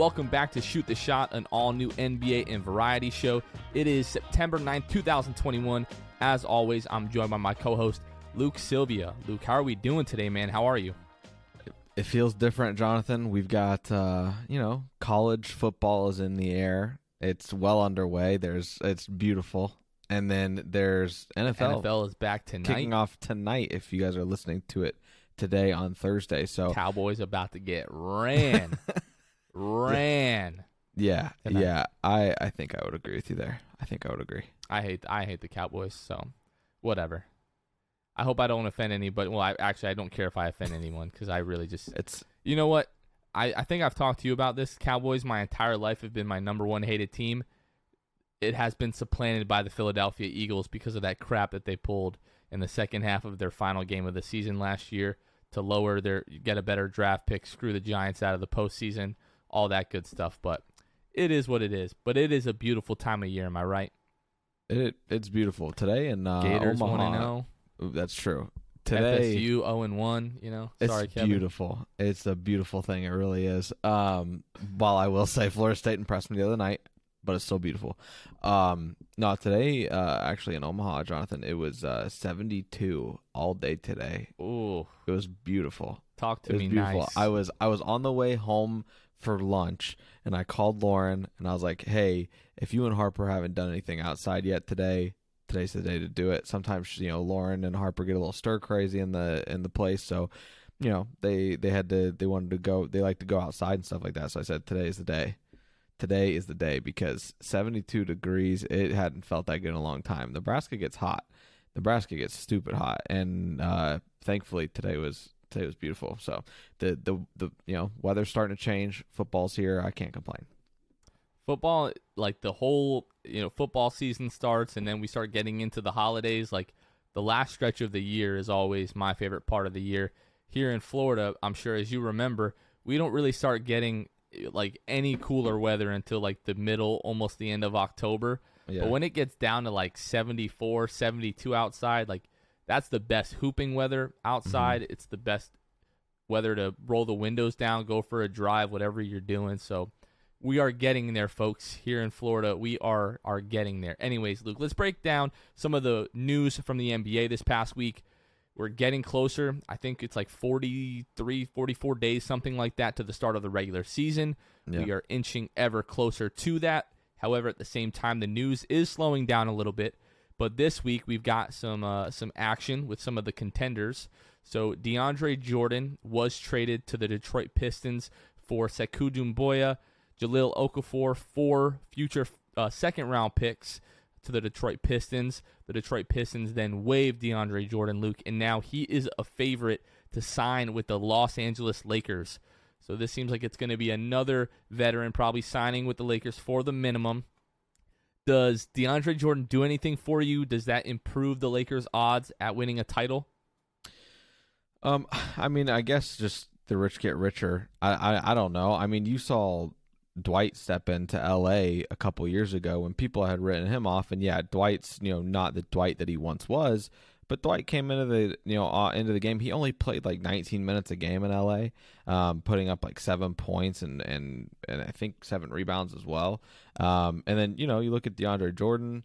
Welcome back to Shoot the Shot, an all new NBA and variety show. It is September 9th, 2021. As always, I'm joined by my co host, Luke Sylvia. Luke, how are we doing today, man? How are you? It feels different, Jonathan. We've got, uh, you know, college football is in the air. It's well underway. There's, it's beautiful. And then there's NFL. NFL is back tonight. Kicking off tonight if you guys are listening to it today on Thursday. So Cowboys about to get ran. ran. Yeah, Tonight. yeah. I I think I would agree with you there. I think I would agree. I hate I hate the Cowboys, so whatever. I hope I don't offend anybody. Well, I actually I don't care if I offend anyone because I really just It's You know what? I, I think I've talked to you about this. Cowboys, my entire life, have been my number one hated team. It has been supplanted by the Philadelphia Eagles because of that crap that they pulled in the second half of their final game of the season last year to lower their get a better draft pick, screw the Giants out of the postseason, all that good stuff. But it is what it is. But it is a beautiful time of year. Am I right? it it's beautiful today in uh, Gators Omaha. one and zero. That's true. Today FSU zero oh and one. You know, It's Kevin. beautiful. It's a beautiful thing. It really is. Um, while I will say Florida State impressed me the other night, but it's still beautiful. Um, no, today, uh, actually in Omaha, Jonathan, it was uh 72 all day today. Ooh, It was beautiful. talk to It was me beautiful. nice. I was I was on the way home for lunch, and I called Lauren, and I was like, "Hey, if you and Harper haven't done anything outside yet today, today's the day to do it." Sometimes you know Lauren and Harper get a little stir crazy in the in the place, so you know they they had to they wanted to go they like to go outside and stuff like that. So I said, "Today is the day." Today is the day because 72 degrees. It hadn't felt that good in a long time. Nebraska gets hot. Nebraska gets stupid hot, and uh, thankfully today was today was beautiful. So the the the you know weather's starting to change. Football's here. I can't complain. football like the whole you know football season starts and then we start getting into the holidays like the last stretch of the year is always my favorite part of the year here in Florida I'm sure as you remember we don't really start getting like any cooler weather until like the middle almost the end of October Yeah. but when it gets down to like 74 72 outside like that's the best hooping weather outside mm-hmm. it's the best weather to roll the windows down go for a drive whatever you're doing so we are getting there, folks. Here in Florida, we are are getting there. Anyways, Luke, let's break down some of the news from the NBA this past week. We're getting closer. I think it's like 43, 44 days, something like that, to the start of the regular season. Yeah. We are inching ever closer to that. However, at the same time, the news is slowing down a little bit. But this week, we've got some uh, some action with some of the contenders. So DeAndre Jordan was traded to the Detroit Pistons for Sekou Doumbouya, Jahlil Okafor, four future uh, second round picks to the Detroit Pistons. The Detroit Pistons then waived DeAndre Jordan Luke, and now he is a favorite to sign with the Los Angeles Lakers. So this seems like it's going to be another veteran probably signing with the Lakers for the minimum. Does DeAndre Jordan do anything for you? Does that improve the Lakers' odds at winning a title? Um, I mean, I guess just the rich get richer. I, I, I don't know. I mean, you saw Dwight step into L.A. a couple years ago when people had written him off, and yeah, Dwight's you know not the Dwight that he once was, but Dwight came into the you know uh, into the game. He only played like 19 minutes a game in LA, um, putting up like seven points and and and I think seven rebounds as well. Um, and then you know you look at DeAndre Jordan.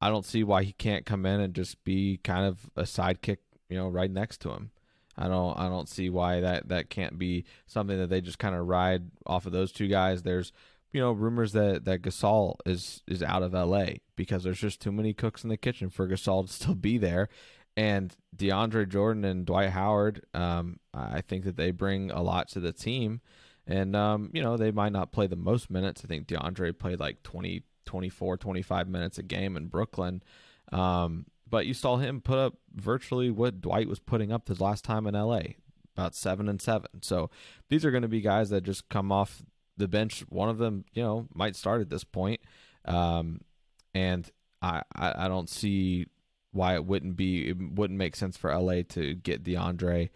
I don't see why he can't come in and just be kind of a sidekick, you know, right next to him. I don't I don't see why that that can't be something that they just kind of ride off of those two guys. There's you know rumors that that Gasol is is out of LA because there's just too many cooks in the kitchen for Gasol to still be there. And DeAndre Jordan and Dwight Howard, um, I think that they bring a lot to the team. And, um, you know, they might not play the most minutes. I think DeAndre played like 20, 24, 25 minutes a game in Brooklyn. Um, but you saw him put up virtually what Dwight was putting up his last time in LA, about seven and seven. So these are going to be guys that just come off the bench. One of them, you know, might start at this point. Um, and I, I, I don't see why it wouldn't be it wouldn't make sense for LA to get DeAndre.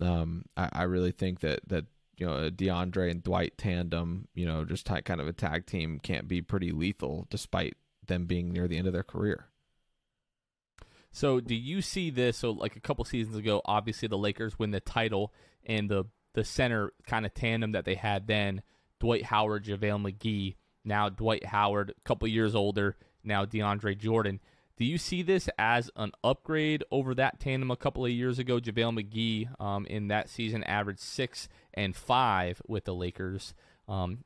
Um, I, I really think that that you know DeAndre and Dwight tandem, you know, just kind of a tag team can't be pretty lethal despite them being near the end of their career. So, do you see this? So, like a couple seasons ago, obviously the Lakers win the title, and the the center kind of tandem that they had then, Dwight Howard, JaVale McGee. Now Dwight Howard, a couple years older, now DeAndre Jordan. Do you see this as an upgrade over that tandem a couple of years ago? JaVale McGee um, in that season averaged six and five with the Lakers. Um,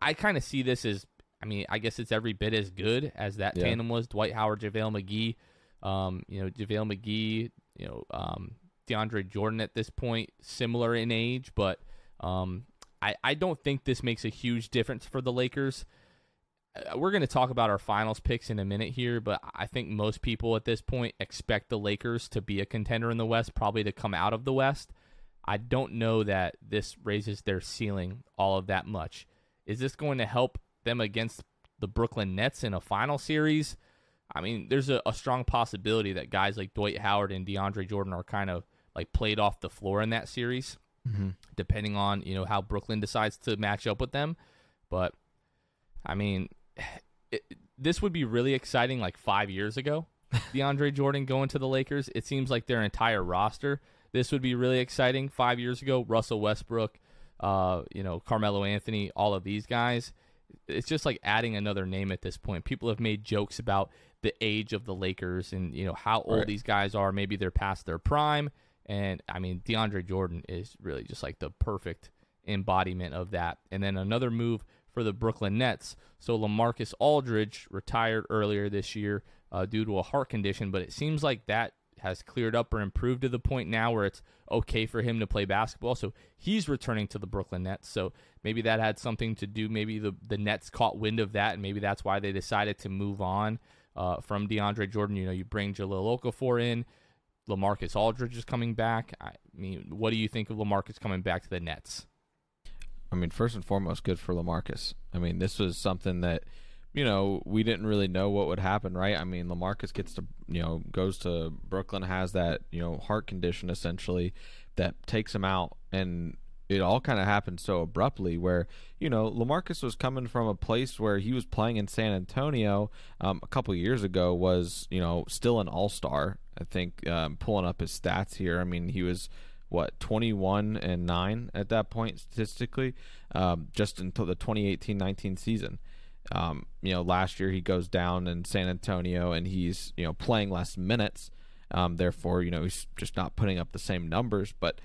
I kind of see this as, I mean, I guess it's every bit as good as that yeah. tandem was. Dwight Howard, JaVale McGee. Um, you know, JaVale McGee, you know, um, DeAndre Jordan at this point, similar in age, but um, I, I don't think this makes a huge difference for the Lakers. Uh, we're going to talk about our finals picks in a minute here, but I think most people at this point expect the Lakers to be a contender in the West, probably to come out of the West. I don't know that this raises their ceiling all of that much. Is this going to help them against the Brooklyn Nets in a final series? I mean, there's a, a strong possibility that guys like Dwight Howard and DeAndre Jordan are kind of like played off the floor in that series, mm-hmm. depending on you know how Brooklyn decides to match up with them. But I mean, it, this would be really exciting like five years ago. DeAndre Jordan going to the Lakers. It seems like their entire roster. This would be really exciting. Five years ago, Russell Westbrook, uh, you know, Carmelo Anthony, all of these guys. It's just like adding another name at this point. People have made jokes about the age of the Lakers and you know how old right. these guys are. Maybe they're past their prime. And I mean, DeAndre Jordan is really just like the perfect embodiment of that. And then another move for the Brooklyn Nets. So LaMarcus Aldridge retired earlier this year uh, due to a heart condition, but it seems like that has cleared up or improved to the point now where it's okay for him to play basketball. So he's returning to the Brooklyn Nets. So maybe that had something to do. Maybe the the Nets caught wind of that, and maybe that's why they decided to move on uh, from DeAndre Jordan. You know, you bring Jahlil Okafor in. LaMarcus Aldridge is coming back. I mean, what do you think of LaMarcus coming back to the Nets? I mean, first and foremost, good for Lamarcus. I mean, this was something that you know we didn't really know what would happen, right? I mean, Lamarcus gets to you know goes to Brooklyn, has that you know heart condition essentially that takes him out, and it all kind of happened so abruptly where you know Lamarcus was coming from a place where he was playing in San Antonio um, a couple years ago was you know still an All Star. I think um, pulling up his stats here. I mean, he was what 21 and 9 at that point statistically um, just until the 2018-19 season um, you know last year he goes down in san antonio and he's you know playing less minutes um, therefore you know he's just not putting up the same numbers but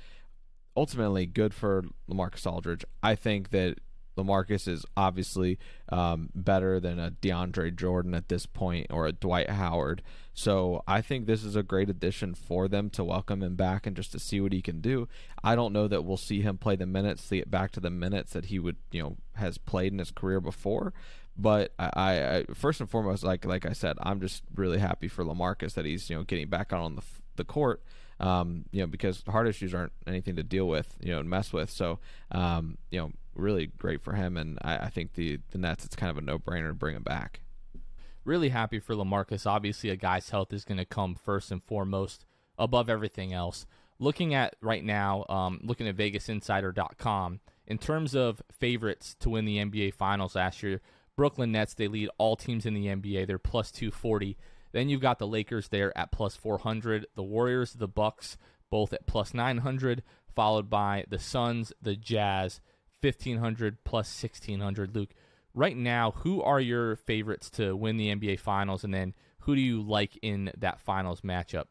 ultimately good for lamarcus aldridge i think that Lamarcus is obviously um, better than a DeAndre Jordan at this point or a Dwight Howard. So I think this is a great addition for them to welcome him back and just to see what he can do. I don't know that we'll see him play the minutes, see it back to the minutes that he would, you know, has played in his career before. But I, I first and foremost, like like I said, I'm just really happy for Lamarcus that he's you know getting back on the the court um, you know, because heart issues aren't anything to deal with, you know, and mess with. So, um, you know, really great for him, and I, I think the the Nets it's kind of a no brainer to bring him back. Really happy for Lamarcus. Obviously, a guy's health is going to come first and foremost above everything else. Looking at right now, um, looking at VegasInsider.com, in terms of favorites to win the NBA Finals last year, Brooklyn Nets they lead all teams in the NBA. They're plus two forty. Then you've got the Lakers there at plus 400, the Warriors, the Bucks, both at plus 900, followed by the Suns, the Jazz, 1500 plus 1600. Luke, right now, who are your favorites to win the NBA Finals, and then who do you like in that Finals matchup?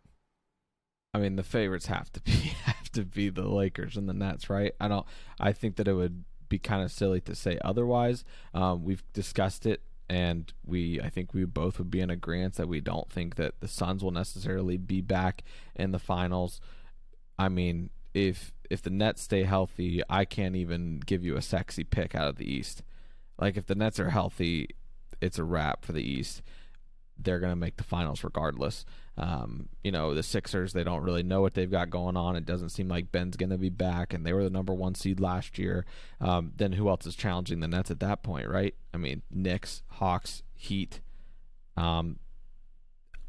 I mean, the favorites have to be have to be the Lakers and the Nets, right? I don't. I think that it would be kind of silly to say otherwise. Um, we've discussed it, and we I think we both would be in agreement that we don't think that the Suns will necessarily be back in the finals. I mean, if if the Nets stay healthy, I can't even give you a sexy pick out of the East. Like if the Nets are healthy, it's a wrap for the East. They're gonna make the finals regardless. Um, you know, the Sixers, they don't really know what they've got going on. It doesn't seem like Ben's going to be back, and they were the number one seed last year. Um, then who else is challenging the Nets at that point, right? I mean, Knicks, Hawks, Heat. Um,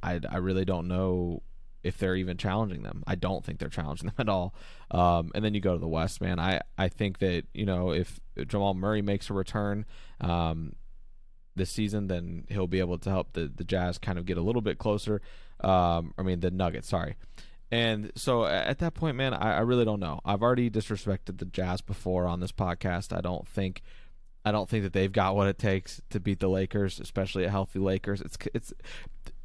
I, I really don't know if they're even challenging them. I don't think they're challenging them at all. Um, and then you go to the West, man. I, I think that, you know, if Jamal Murray makes a return, um, this season, then he'll be able to help the, the Jazz kind of get a little bit closer. Um, I mean, the Nuggets, sorry. And so at that point, man, I, I really don't know. I've already disrespected the Jazz before on this podcast. I don't think. I don't think that they've got what it takes to beat the Lakers, especially a healthy Lakers. It's it's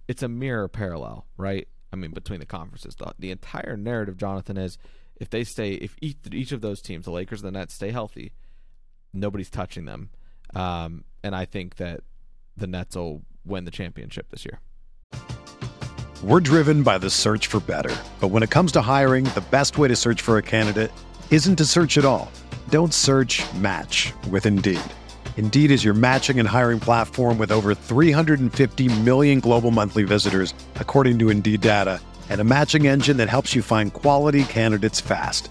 it's a mirror parallel, right? I mean, between the conferences, the, the entire narrative, Jonathan, is if they stay, if each, each of those teams, the Lakers and the Nets, stay healthy, nobody's touching them. Um, and I think that the Nets will win the championship this year. We're driven by the search for better. But when it comes to hiring, the best way to search for a candidate isn't to search at all. Don't search match with Indeed. Indeed is your matching and hiring platform with over 350 million global monthly visitors, according to Indeed data, and a matching engine that helps you find quality candidates fast.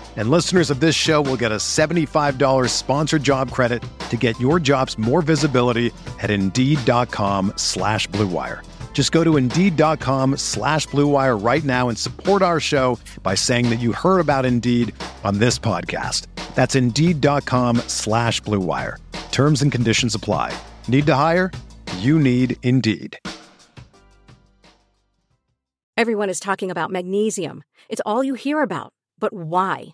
And listeners of this show will get a $75 sponsored job credit to get your jobs more visibility at Indeed.com slash BlueWire. Just go to Indeed.com slash BlueWire right now and support our show by saying that you heard about Indeed on this podcast. That's Indeed.com slash BlueWire. Terms and conditions apply. Need to hire? You need Indeed. Everyone is talking about magnesium. It's all you hear about. But why?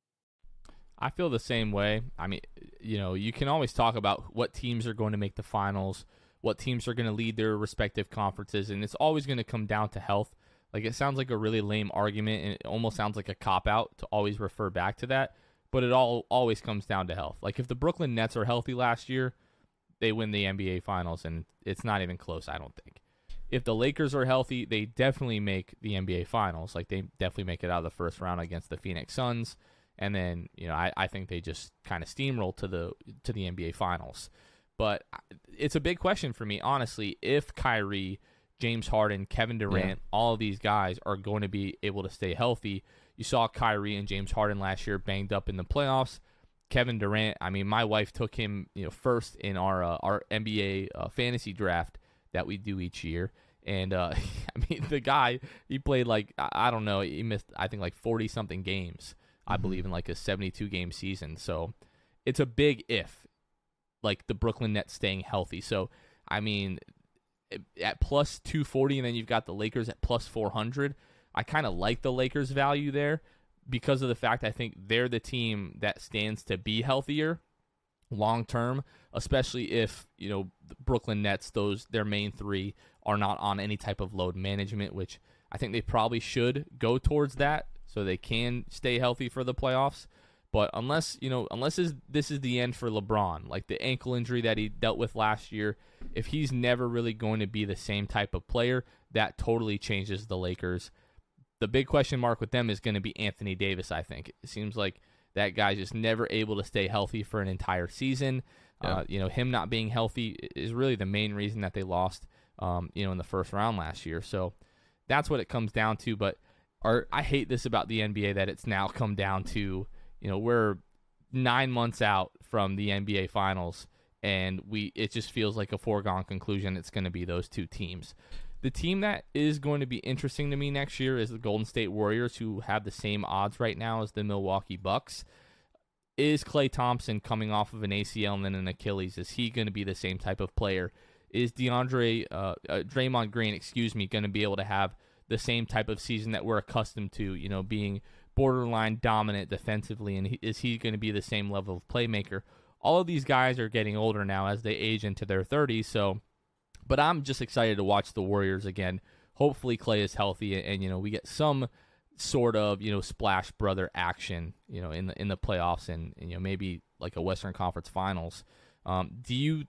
I feel the same way. I mean, you know, you can always talk about what teams are going to make the finals, what teams are going to lead their respective conferences, and it's always going to come down to health. Like, it sounds like a really lame argument, and it almost sounds like a cop out to always refer back to that but it all always comes down to health. Like if the Brooklyn Nets are healthy last year, they win the NBA Finals, and it's not even close. I don't think. If the Lakers are healthy, they definitely make the NBA Finals. Like they definitely make it out of the first round against the Phoenix Suns, and then you know I, I think they just kind of steamroll to the to the NBA Finals. But it's a big question for me, honestly. If Kyrie, James Harden, Kevin Durant, yeah. all of these guys are going to be able to stay healthy, you saw Kyrie and James Harden last year banged up in the playoffs. Kevin Durant, I mean, my wife took him, you know, first in our uh, our NBA uh, fantasy draft that we do each year. And uh, I mean, the guy he played like I don't know, he missed I think like forty something games, I believe, in like a seventy two game season. So it's a big if. like the Brooklyn Nets staying healthy. So, I mean, at plus 240 and then you've got the Lakers at plus 400. I kind of like the Lakers value there because of the fact I think they're the team that stands to be healthier long term, especially if, you know, Brooklyn Nets those their main 3 are not on any type of load management, which I think they probably should go towards that so they can stay healthy for the playoffs. But unless you know, unless this is the end for LeBron, like the ankle injury that he dealt with last year, if he's never really going to be the same type of player, that totally changes the Lakers. The big question mark with them is going to be Anthony Davis. I think it seems like that guy's just never able to stay healthy for an entire season. Yeah. Uh, you know, him not being healthy is really the main reason that they lost. Um, you know, in the first round last year. So that's what it comes down to. But are, I hate this about the NBA that it's now come down to you know, we're nine months out from the NBA Finals, and we it just feels like a foregone conclusion. It's going to be those two teams. The team that is going to be interesting to me next year is the Golden State Warriors, who have the same odds right now as the Milwaukee Bucks. Is Klay Thompson coming off of an ACL and then an Achilles? Is he going to be the same type of player? Is DeAndre, uh, uh, Draymond Green, excuse me, going to be able to have the same type of season that we're accustomed to? You know, being borderline dominant defensively, and he, is he going to be the same level of playmaker? All of these guys are getting older now as they age into their 30s, so but I'm just excited to watch the Warriors again. Hopefully Klay is healthy and, and you know we get some sort of you know splash brother action you know in the in the playoffs and, and you know maybe like a Western Conference Finals. Um, do you,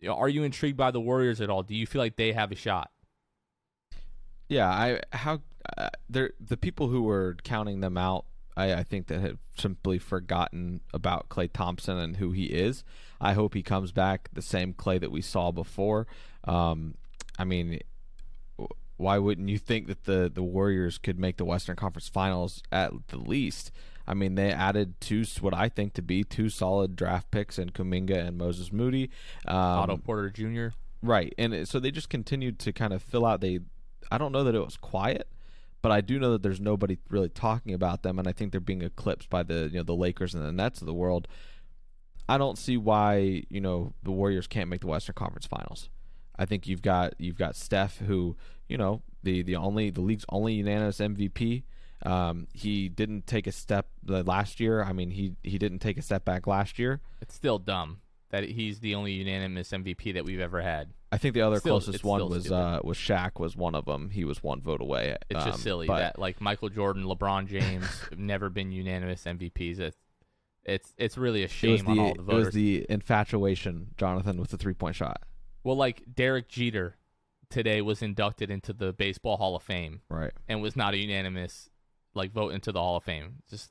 you are you intrigued by the Warriors at all? Do you feel like they have a shot? Yeah, I how uh, the people who were counting them out, I, I think that have simply forgotten about Klay Thompson and who he is. I hope he comes back the same Klay that we saw before. Um, I mean, why wouldn't you think that the the Warriors could make the Western Conference Finals at the least? I mean, they added two, what I think to be two solid draft picks in Kuminga and Moses Moody, um, Otto Porter Jr. Right, and so they just continued to kind of fill out. They, I don't know that it was quiet, but I do know that there's nobody really talking about them, and I think they're being eclipsed by the you know the Lakers and the Nets of the world. I don't see why you know the Warriors can't make the Western Conference Finals. I think you've got you've got Steph, who you know the the only the league's only unanimous MVP. Um, he didn't take a step last year. I mean, he he didn't take a step back last year. It's still dumb that he's the only unanimous MVP that we've ever had. I think the other still, closest one was uh, was Shaq was one of them. He was one vote away. It's um, just silly but, that like Michael Jordan, LeBron James have never been unanimous MVPs. It's it's it's really a shame the, on all the voters. It was the infatuation, Jonathan, with the three point shot. Well, like Derek Jeter today was inducted into the Baseball Hall of Fame, right, and was not a unanimous like vote into the Hall of Fame. Just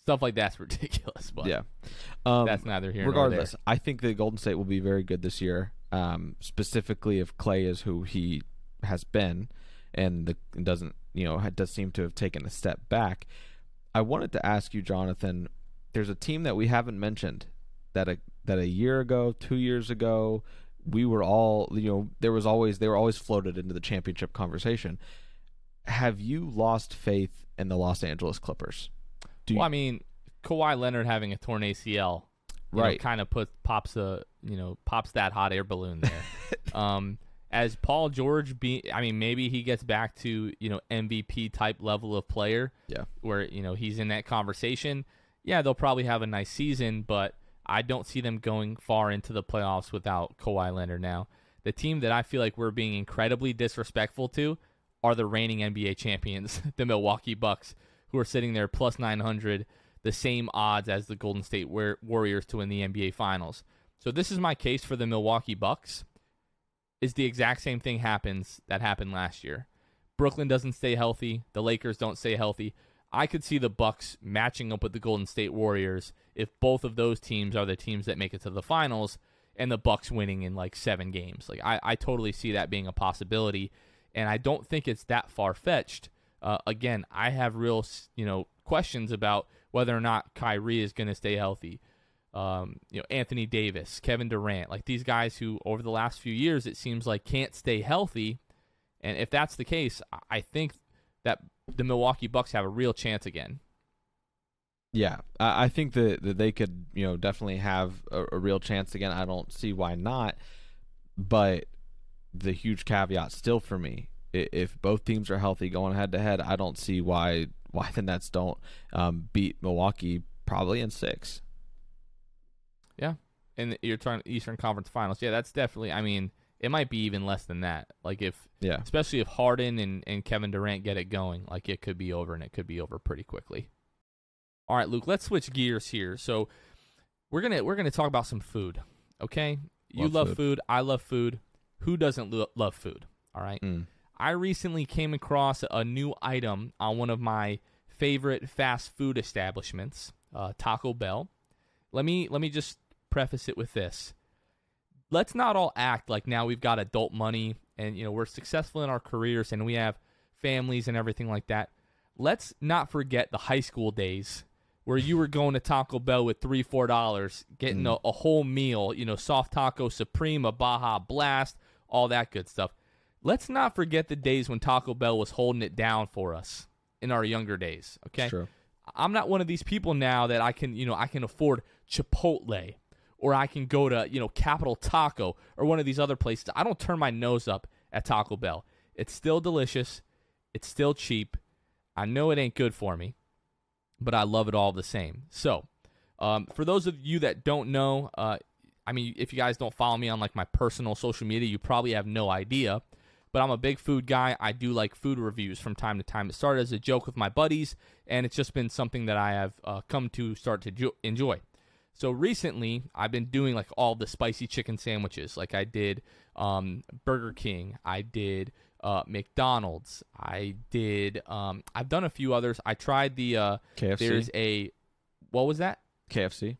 stuff like that's ridiculous. But yeah, um, that's neither here regardless, I think the Golden State will be very good this year. Um, specifically, if Klay is who he has been, and the doesn't you know does seem to have taken a step back. I wanted to ask you, Jonathan. There's a team that we haven't mentioned that a that a year ago, two years ago, we were all you know there was always they were always floated into the championship conversation. Have you lost faith in the Los Angeles Clippers? Do well, I mean, Kawhi Leonard having a torn ACL, right, kind of puts pops a you know pops that hot air balloon there. um, as Paul George be, I mean, maybe he gets back to you know MVP type level of player. Yeah, where you know he's in that conversation. Yeah, they'll probably have a nice season, but I don't see them going far into the playoffs without Kawhi Leonard. Now, the team that I feel like we're being incredibly disrespectful to are the reigning NBA champions, the Milwaukee Bucks who are sitting there plus 900, the same odds as the Golden State Warriors to win the NBA Finals. So this is my case for the Milwaukee Bucks. Is the exact same thing happens that happened last year. Brooklyn doesn't stay healthy, the Lakers don't stay healthy. I could see the Bucks matching up with the Golden State Warriors if both of those teams are the teams that make it to the finals and the Bucks winning in like 7 games. Like I I totally see that being a possibility and I don't think it's that far fetched uh, again, I have real you know questions about whether or not Kyrie is going to stay healthy. Um, you know, Anthony Davis, Kevin Durant, like these guys who over the last few years it seems like can't stay healthy. And if that's the case, I think that the Milwaukee Bucks have a real chance again. Yeah, I, think that, that they could, you know, definitely have a, a real chance again. I don't see why not, but the huge caveat still for me, if both teams are healthy going head to head, I don't see why why the Nets don't um, beat Milwaukee probably in six. Yeah, and you're trying Eastern Conference Finals. Yeah, that's definitely. I mean, it might be even less than that. Like if, Yeah, especially if Harden and and Kevin Durant get it going, like it could be over, and it could be over pretty quickly. All right, Luke. Let's switch gears here. So we're gonna we're gonna talk about some food. Okay, you Love love food. food. I love food. Who doesn't lo- love food? All right. Mm. I recently came across a new item on one of my favorite fast food establishments, uh, Taco Bell. Let me let me just preface it with this. Let's not all act like now we've got adult money and you know we're successful in our careers and we have families and everything like that. Let's not forget the high school days where you were going to Taco Bell with three, four dollars, getting a, a whole meal, you know, soft taco supreme, a Baja Blast, all that good stuff. Let's not forget the days when Taco Bell was holding it down for us in our younger days. Okay, True. I'm not one of these people now that I can, you know, I can afford Chipotle or I can go to, you know, Capital Taco or one of these other places. I don't turn my nose up at Taco Bell. It's still delicious. It's still cheap. I know it ain't good for me, but I love it all the same. So, um, for those of you that don't know, uh, I mean, if you guys don't follow me on like my personal social media, you probably have no idea. But I'm a big food guy. I do like food reviews from time to time. It started as a joke with my buddies, and it's just been something that I have uh, come to start to jo- enjoy. So recently, I've been doing like all the spicy chicken sandwiches. Like I did um, Burger King, I did uh, McDonald's, I did. Um, I've done a few others. I tried the. Uh, KFC. there's a. What was that? KFC.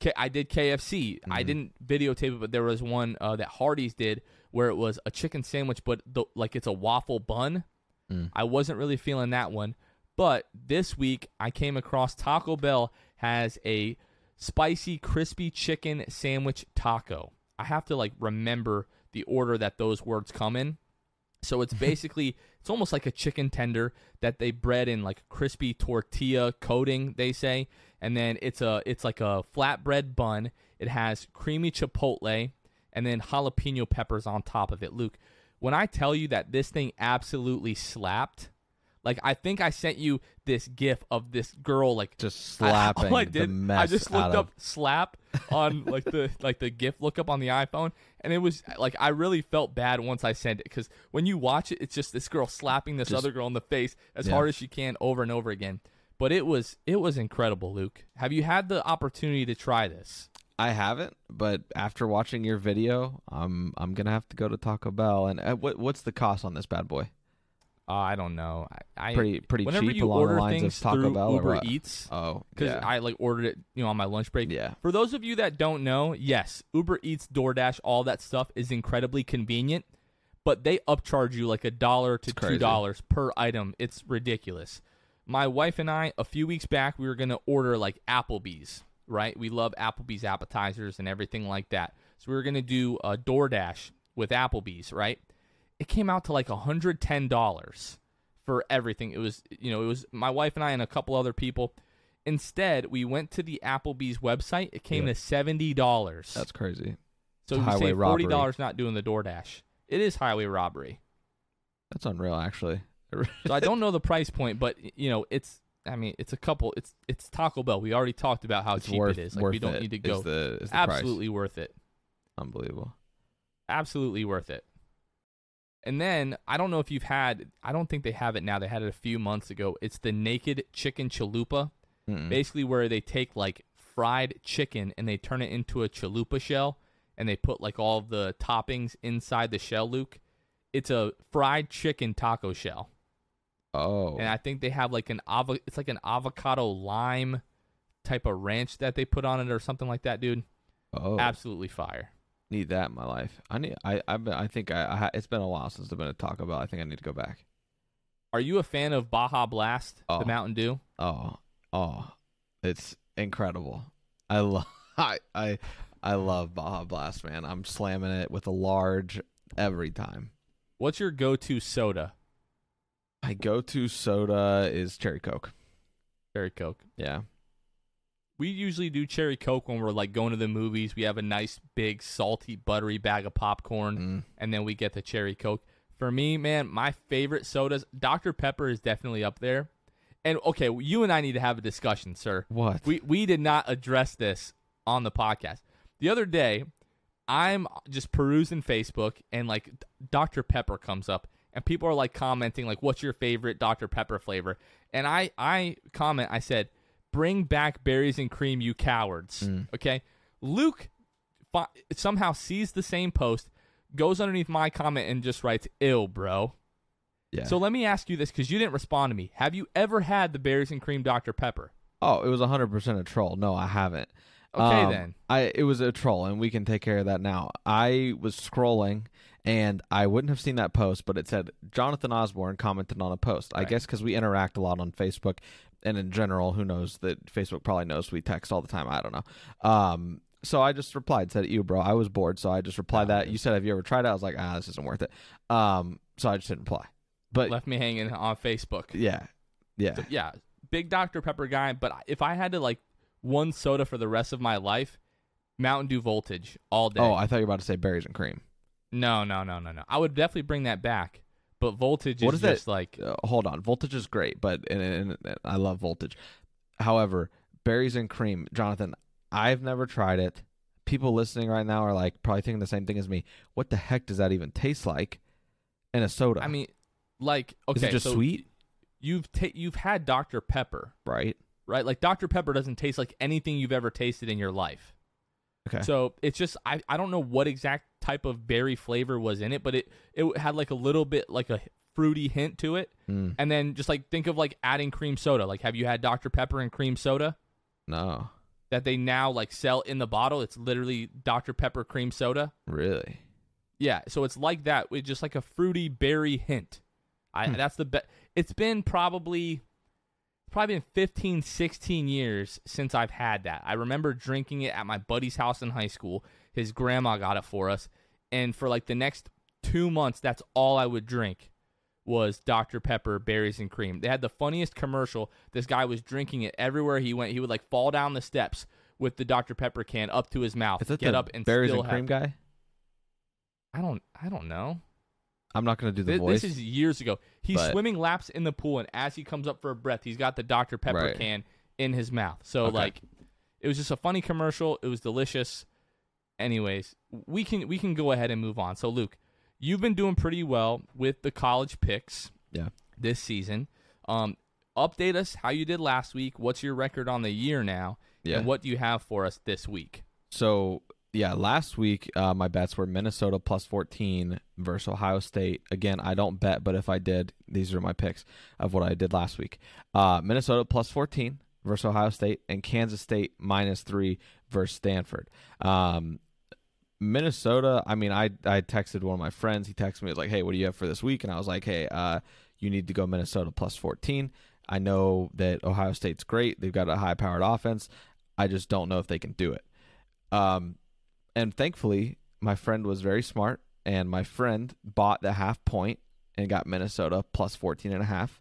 K- I did KFC. I Mhm. didn't videotape it, but there was one uh, that Hardee's did where it was a chicken sandwich, but the, like it's a waffle bun. Mm. I wasn't really feeling that one. But this week, I came across Taco Bell has a spicy crispy chicken sandwich taco. I have to like remember the order that those words come in. So it's basically it's almost like a chicken tender that they bread in like crispy tortilla coating, they say, and then it's a it's like a flatbread bun. It has creamy chipotle and then jalapeno peppers on top of it. Luke, when I tell you that this thing absolutely slapped, like I think I sent you this gif of this girl like Just I- slapping all I did, I just looked of- up slap on like the like the GIF lookup on the iPhone, and it was like I really felt bad once I sent it because when you watch it, it's just this girl slapping this Just- other girl in the face as Yeah. hard as she can over and over again. But it was it was incredible, Luke. Have you had the opportunity to try this? I haven't, but after watching your video, I'm I'm gonna have to go to Taco Bell. And uh, what what's the cost on this bad boy? Uh, I don't know. I, I Pretty pretty whenever cheap you along order the lines things of Taco through Bell or Uber what? Eats, Oh, because yeah, I like ordered it, you know, on my lunch break. yeah. For those of you that don't know, yes, Uber Eats, DoorDash, all that stuff is incredibly convenient, but they upcharge you like a dollar to two dollars per item. It's ridiculous. My wife and I, a few weeks back, we were gonna order like Applebee's, right? We love Applebee's appetizers and everything like that. So we were gonna do a DoorDash with Applebee's, right? It came out to like hundred ten dollars for everything. It was, you know, it was my wife and I and a couple other people. Instead, we went to the Applebee's website. It came Yeah. to seventy dollars. That's crazy. So it's you highway save forty robbery. dollars not doing the DoorDash. It is highway robbery. That's unreal, actually. So I don't know the price point, but you know, it's. I mean, it's a couple. It's it's Taco Bell. We already talked about how it's cheap worth, it is. Like we don't need to is go. the, is the Absolutely worth it. unbelievable. Absolutely worth it. And then I don't know if you've had. I don't think they have it now. They had it a few months ago. It's the naked chicken chalupa. Mm-mm. basically where they take like fried chicken and they turn it into a chalupa shell and they put like all the toppings inside the shell luke it's a fried chicken taco shell Oh, and i think they have like an avo- it's like an avocado lime type of ranch that they put on it or something like that dude oh, absolutely fire need that in my life. I need. I. I've been, I think I, I. It's been a while since I've been at Taco Bell. I think I need to go back. are you a fan of baja blast Oh. the mountain dew Oh, oh, it's incredible. I love. I. I. I love Baja Blast, man. I'm slamming it with a large every time. what's your go-to soda My go-to soda is cherry coke. cherry coke Yeah, we usually do cherry coke when we're like going to the movies. We have a nice big salty buttery bag of popcorn, Mm. and then we get the cherry coke. For me, man, my favorite sodas, Dr Pepper is definitely up there. And okay, you and I need to have a discussion, sir. What? We we did not address this on the podcast. The other day, I'm just perusing Facebook and like Dr Pepper comes up and people are like commenting like what's your favorite Dr Pepper flavor? And I I comment I said bring back berries and cream you cowards. Okay? Luke fi- somehow sees the same post, goes underneath my comment and just writes ill, bro. yeah. So let me ask you this cuz you didn't respond to me. Have you ever had the berries and cream Dr Pepper? oh, it was 100% a troll. No, I haven't. Okay Um, then. I it was a troll, and we can take care of that now. I was scrolling, and I wouldn't have seen that post, but it said Jonathan Osborne commented on a post. I guess because we interact a lot on Facebook, and in general, who knows that Facebook probably knows we text all the time. I don't know. Um, so I just replied, said, "You, bro." I was bored, so I just replied Oh, that. You said, "Have you ever tried it?" I was like, "Ah, this isn't worth it." Um, so I just didn't reply. But left me hanging on Facebook. yeah, yeah, So, yeah, big Dr Pepper guy. But if I had to like one soda for the rest of my life, Mountain Dew Voltage all day. Oh, I thought you were about to say berries and cream. No, no, no, no, no. I would definitely bring that back. But Voltage What is is that- just like uh, hold on. Voltage is great, but and, and, and I love voltage. However, berries and cream, Jonathan, I've never tried it. People listening right now are like probably thinking the same thing as me. What the heck does that even taste like in a soda? I mean, like okay, is it just so sweet? You've ta- you've had Dr Pepper, Right. right? Like Dr Pepper doesn't taste like anything you've ever tasted in your life. Okay. So it's just I, I don't know what exact type of berry flavor was in it, but it it had like a little bit like a fruity hint to it. Mm, And then just like think of like adding cream soda. Like have you had Dr Pepper and cream soda no. that they now like sell in the bottle? It's literally Dr Pepper cream soda. Really? Yeah, so it's like that with just like a fruity berry hint. I Hmm. that's the best. It's been probably probably been 15 16 years since I've had that. I remember drinking it at my buddy's house in high school. His grandma got it for us, and for like the next 2 months that's all I would drink was Dr Pepper berries and cream. They had the funniest commercial. This guy was drinking it everywhere he went. He would like fall down the steps with the Dr Pepper can up to his mouth, Is that get the up and berries still and cream have, guy? I don't I don't know. I'm not going to do the Thi- voice. This is years ago. He's but- swimming laps in the pool, and as he comes up for a breath, he's got the Dr. Pepper Right. can in his mouth. So Okay. like, it was just a funny commercial. It was delicious. Anyways, we can we can go ahead and move on. So Luke, you've been doing pretty well with the college picks yeah. this season. Um, update us how you did last week. What's your record on the year now? Yeah. And what do you have for us this week? So yeah, last week uh, my bets were Minnesota plus 14 versus Ohio State. Again, I don't bet, but if I did, these are my picks of what I did last week. Uh, Minnesota plus 14 versus Ohio State, and Kansas State minus three versus Stanford. Um, Minnesota. I mean, I I texted one of my friends. He texted me. Like, "Hey, what do you have for this week?" And I was like, "Hey, uh, you need to go Minnesota plus 14." I know that Ohio State's great. They've got a high-powered offense. I just don't know if they can do it. Um, and thankfully, my friend was very smart, and my friend bought the half point and got Minnesota plus 14 and a half.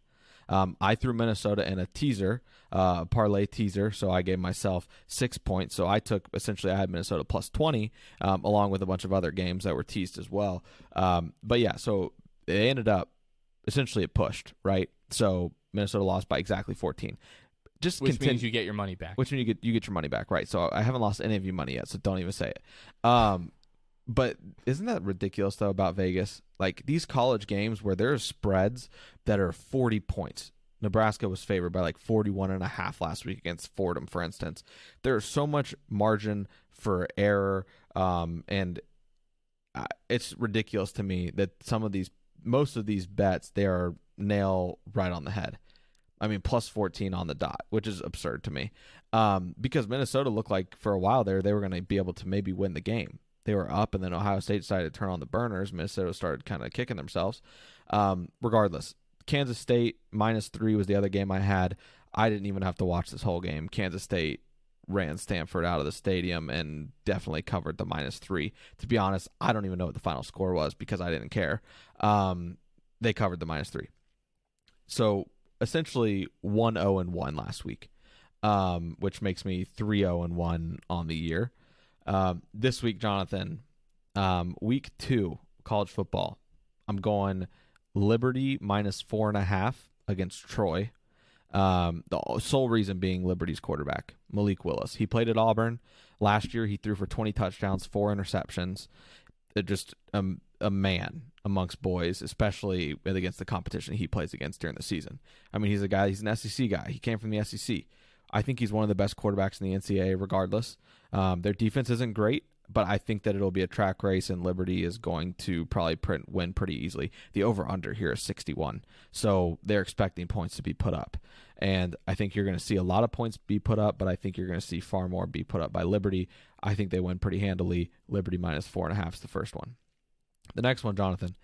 Um, I threw Minnesota in a teaser, uh, parlay teaser, so I gave myself six points. So I took essentially I had Minnesota plus 20, um, along with a bunch of other games that were teased as well. Um, but yeah, so it ended up essentially it pushed right. So Minnesota lost by exactly 14. Just Which continue, means you get your money back. which means you get you get your money back, right? So I haven't lost any of your money yet, so don't even say it. Um, but isn't that ridiculous though about Vegas? Like these college games where there's spreads that are 40 points. Nebraska was favored by like 41 and a half last week against Fordham, for instance. There's so much margin for error, um, and it's ridiculous to me that some of these, most of these bets, they are nail right on the head. I mean, plus 14 on the dot, which is absurd to me. Um, because Minnesota looked like for a while there, they were going to be able to maybe win the game. They were up, and then Ohio State decided to turn on the burners. Minnesota started kind of kicking themselves. Um, regardless, Kansas State minus three was the other game I had. I didn't even have to watch this whole game. Kansas State ran Stanford out of the stadium and definitely covered the minus three. To be honest, I don't even know what the final score was because I didn't care. Um, they covered the minus three. So essentially 1 0 and 1 last week. um, which makes me 3 0 and 1 on the year. Um, this week, Jonathan, um, week two, college football. I'm going Liberty minus four and a half against Troy. Um, the sole reason being Liberty's quarterback, Malik Willis. He played at Auburn last year. He threw for 20 touchdowns, four interceptions. They're just um, a man amongst boys, especially against the competition he plays against during the season. I mean, he's a guy. He's an SEC guy. He came from the SEC. I think he's one of the best quarterbacks in the NCAA, regardless. Um, their defense isn't great, but I think that it'll be a track race, and Liberty is going to probably print, win pretty easily. The over under here is 61, so they're expecting points to be put up. And I think you're going to see a lot of points be put up, but I think you're going to see far more be put up by Liberty. I think they win pretty handily. Liberty minus four and a half is the first one. The next one, Jonathan,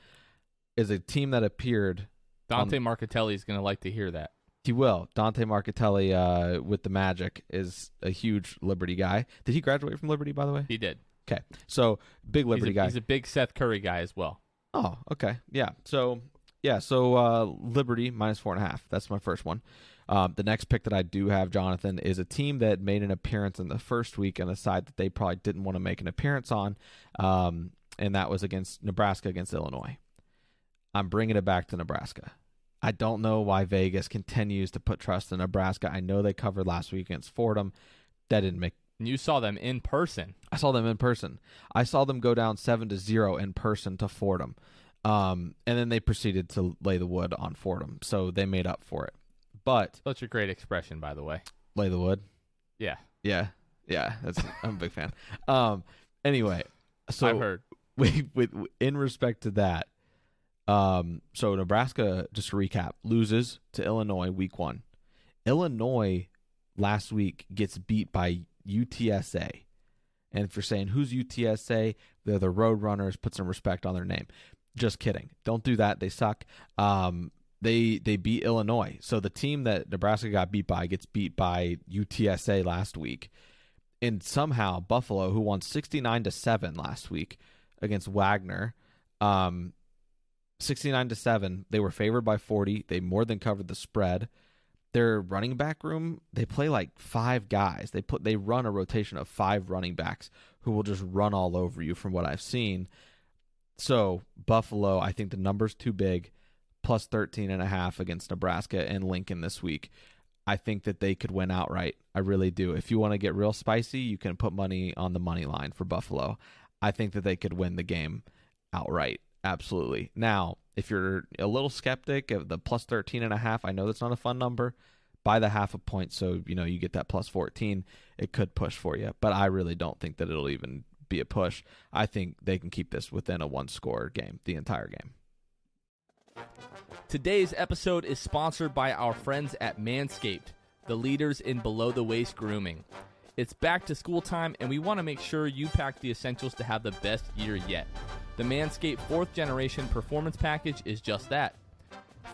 is a team that appeared. Dante on, Marchitelli is going to like to hear that. He will. Dante Marchitelli uh, with the Magic is a huge Liberty guy. Did he graduate from Liberty, by the way? He did. Okay, so big Liberty he's a, guy. He's a big Seth Curry guy as well. Oh, okay, yeah. So yeah, so uh, Liberty minus four and a half. That's my first one. Um, the next pick that I do have, Jonathan, is a team that made an appearance in the first week on a side that they probably didn't want to make an appearance on, um, and that was against Nebraska against Illinois. I'm bringing it back to Nebraska. I don't know why Vegas continues to put trust in Nebraska. I know they covered last week against Fordham. That didn't make. You saw them in person. I saw them in person. I saw them go down seven to zero in person to Fordham, um, and then they proceeded to lay the wood on Fordham. So they made up for it. But that's a great expression, by the way. Lay the wood. Yeah. Yeah. Yeah. That's I'm a big fan. Um. Anyway, so I've heard. With, with in respect to that, um, so Nebraska, just to recap, loses to Illinois week one. Illinois last week gets beat by UTSA. And if you're saying who's UTSA, they're the Roadrunners. Put some respect on their name. Just kidding. Don't do that. They suck. Um, they they beat Illinois. So the team that Nebraska got beat by gets beat by UTSA last week. And somehow Buffalo, who won 69 to 7 last week against Wagner, um, 69 to 7, they were favored by 40. They more than covered the spread. Their running back room, they play like five guys. They put they run a rotation of five running backs who will just run all over you from what I've seen. So, Buffalo, I think the number's too big plus 13 and a half against Nebraska and Lincoln this week. I think that they could win outright. I really do. If you want to get real spicy, you can put money on the money line for Buffalo. I think that they could win the game outright. Absolutely. Now, if you're a little skeptic of the plus 13 and a half, I know that's not a fun number. Buy the half a point so, you know, you get that plus 14. It could push for you, but I really don't think that it'll even be a push. I think they can keep this within a one score game the entire game. Today's episode is sponsored by our friends at Manscaped, the leaders in below the waist grooming. It's back to school time, and we want to make sure you pack the essentials to have the best year yet. The Manscaped 4th Generation Performance Package is just that.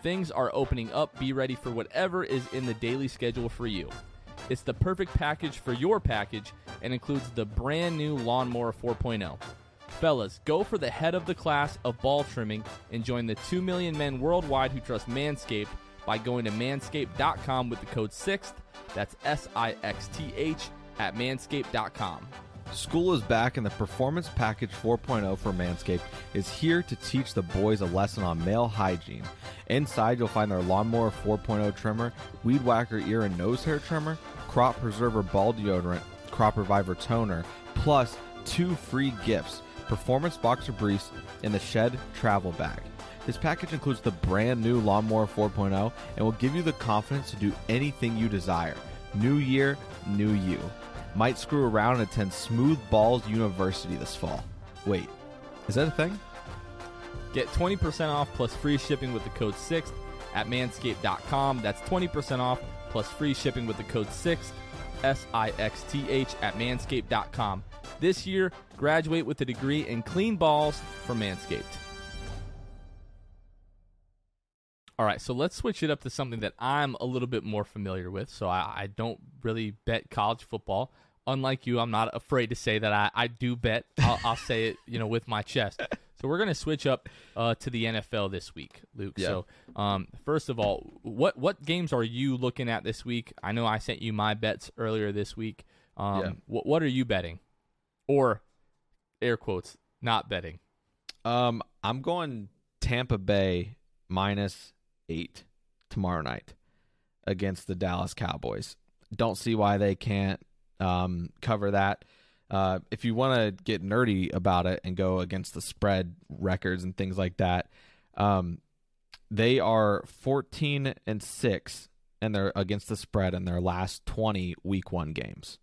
Things are opening up, be ready for whatever is in the daily schedule for you. It's the perfect package for your package and includes the brand new Lawnmower 4.0. Fellas, go for the head of the class of ball trimming and join the 2 million men worldwide who trust Manscaped by going to manscaped.com with the code 6th. That's S I X T H at manscaped.com. School is back, and the Performance Package 4.0 for Manscaped is here to teach the boys a lesson on male hygiene. Inside, you'll find their Lawnmower 4.0 trimmer, Weed Whacker ear and nose hair trimmer, Crop Preserver ball deodorant, Crop Reviver toner, plus two free gifts Performance Boxer Briefs, and the Shed Travel Bag. This package includes the brand new Lawnmower 4.0 and will give you the confidence to do anything you desire. New year, new you. Might screw around and attend Smooth Balls University this fall. Wait, is that a thing? Get 20% off plus free shipping with the code 6th at manscaped.com. That's 20% off plus free shipping with the code 6th, S I X T H, at manscaped.com. This year, graduate with a degree in clean balls from Manscaped. All right, so let's switch it up to something that I'm a little bit more familiar with. So I, I don't really bet college football. Unlike you, I'm not afraid to say that I, I do bet. I'll, I'll say it, you know, with my chest. So we're gonna switch up uh, to the NFL this week, Luke. Yeah. So um, first of all, what what games are you looking at this week? I know I sent you my bets earlier this week. Um, Yeah. what what are you betting, or air quotes not betting? Um, I'm going Tampa Bay minus eight tomorrow night against the Dallas Cowboys. Don't see why they can't um, cover that. Uh, if you want to get nerdy about it and go against the spread records and things like that, um, they are 14 and six, and they're against the spread in their last 20 Week One games.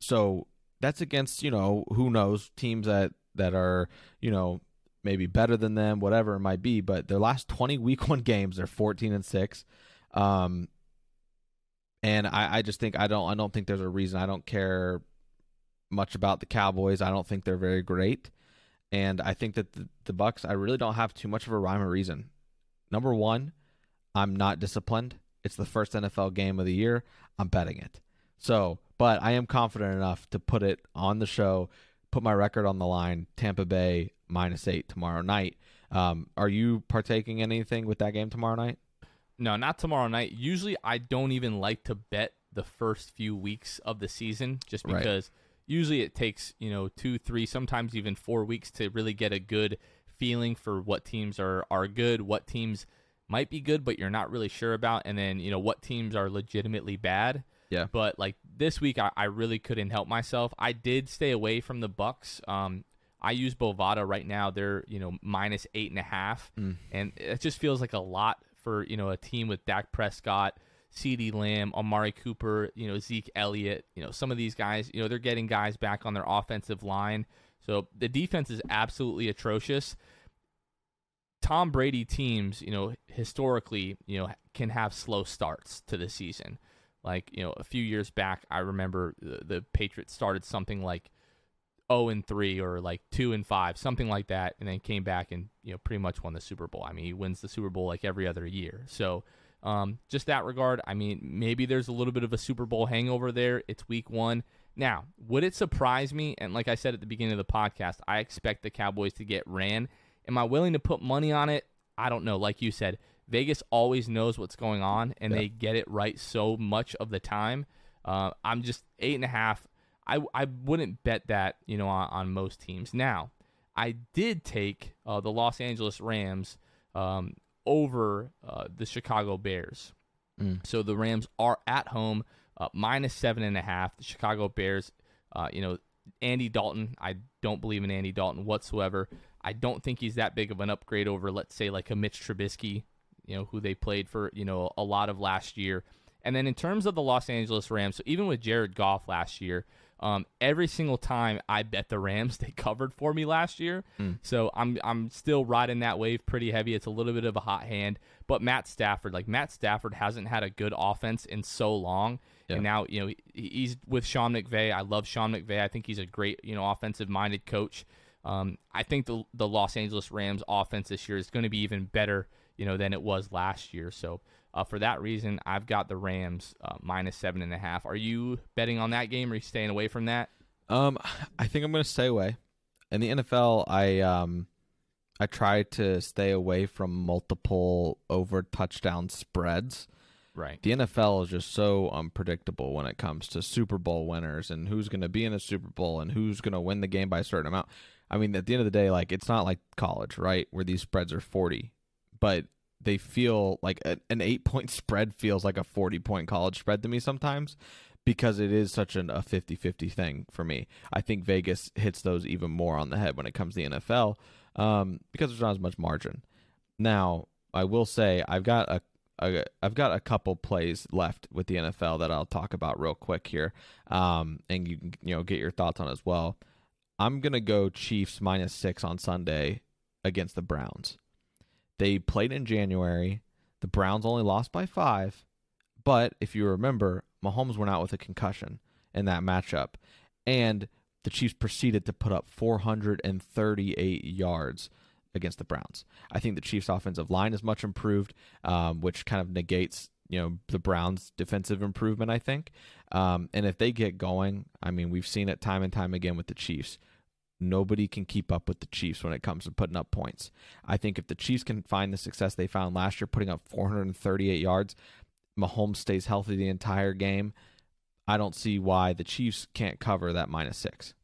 So that's against you know who knows teams that that are you know maybe better than them, whatever it might be. But their last 20 Week One games, they're 14 and six. Um, and I, I just think I don't I don't think there's a reason I don't care much about the Cowboys. I don't think they're very great, and I think that the, the Bucs. I really don't have too much of a rhyme or reason. Number one, I'm not disciplined. It's the first NFL game of the year. I'm betting it. So, but I am confident enough to put it on the show, put my record on the line. Tampa Bay minus eight tomorrow night. Um, are you partaking in anything with that game tomorrow night? No, not tomorrow night. Usually, I don't even like to bet the first few weeks of the season, just Right. because usually it takes you know two, three, sometimes even four weeks to really get a good feeling for what teams are are good, what teams might be good, but you're not really sure about, and then you know what teams are legitimately bad. Yeah. But like this week, I, I really couldn't help myself. I did stay away from the Bucs. Um, I use Bovada right now. They're you know minus eight and a half, hmm. and it just feels like a lot for you know a team with Dak Prescott, CeeDee Lamb, Amari Cooper, you know Zeke Elliott. You know some of these guys. You know they're getting guys back on their offensive line. So the defense is absolutely atrocious. Tom Brady teams, you know, historically, you know, can have slow starts to the season. Like, you know, a few years back, I remember the, the Patriots started something like 0 and 3 or like 2 and 5, something like that, and then came back and, you know, pretty much won the Super Bowl. I mean, he wins the Super Bowl like every other year. So, um, just that regard, I mean, maybe there's a little bit of a Super Bowl hangover there. It's week one. Now, would it surprise me? And like I said at the beginning of the podcast, I expect the Cowboys to get ran. Am I willing to put money on it? I don't know. Like you said, Vegas always knows what's going on, and Yeah. they get it right so much of the time. Uh, I'm just eight and a half. I I wouldn't bet that you know on, on most teams. Now, I did take uh, the Los Angeles Rams um, over uh, the Chicago Bears. Mm. So the Rams are at home, uh, minus seven and a half. The Chicago Bears, uh, you know, Andy Dalton. I don't believe in Andy Dalton whatsoever. I don't think he's that big of an upgrade over, let's say, like a Mitch Trubisky, you know, who they played for, you know, a lot of last year. And then in terms of the Los Angeles Rams, so even with Jared Goff last year, um, every single time I bet the Rams, they covered for me last year. So I'm I'm still riding that wave pretty heavy. It's a little bit of a hot hand, but Matt Stafford, like Matt Stafford, hasn't had a good offense in so long, Yeah. and now you know he- he's with Sean McVay. I love Sean McVay. I think he's a great you know offensive minded coach. Um, I think the the Los Angeles Rams offense this year is going to be even better, you know, than it was last year. So uh, for that reason, I've got the Rams uh, minus seven and a half. Are you betting on that game? Or are you staying away from that? Um, I think I'm going to stay away. In the NFL, I um, I try to stay away from multiple over touchdown spreads. Right. The NFL is just so unpredictable when it comes to Super Bowl winners and who's going to be in a Super Bowl and who's going to win the game by a certain amount. I mean, at the end of the day, like it's not like college, right, where these spreads are 40, but they feel like a, an eight point spread feels like a 40 point college spread to me sometimes because it is such an, a 50 50 thing for me. I think Vegas hits those even more on the head when it comes to the NFL um, because there's not as much margin. Now, I will say I've got a I've got a couple plays left with the NFL that I'll talk about real quick here, um, and you can you know get your thoughts on as well. I'm gonna go Chiefs minus six on Sunday against the Browns. They played in January. The Browns only lost by five, but if you remember, Mahomes went out with a concussion in that matchup, and the Chiefs proceeded to put up 438 yards against the Browns. I think the Chiefs' offensive line is much improved, um, which kind of negates you know the Browns' defensive improvement. I think, um, and if they get going, I mean, we've seen it time and time again with the Chiefs. Nobody can keep up with the Chiefs when it comes to putting up points. I think if the Chiefs can find the success they found last year, putting up 438 yards, Mahomes stays healthy the entire game. I don't see why the Chiefs can't cover that minus six.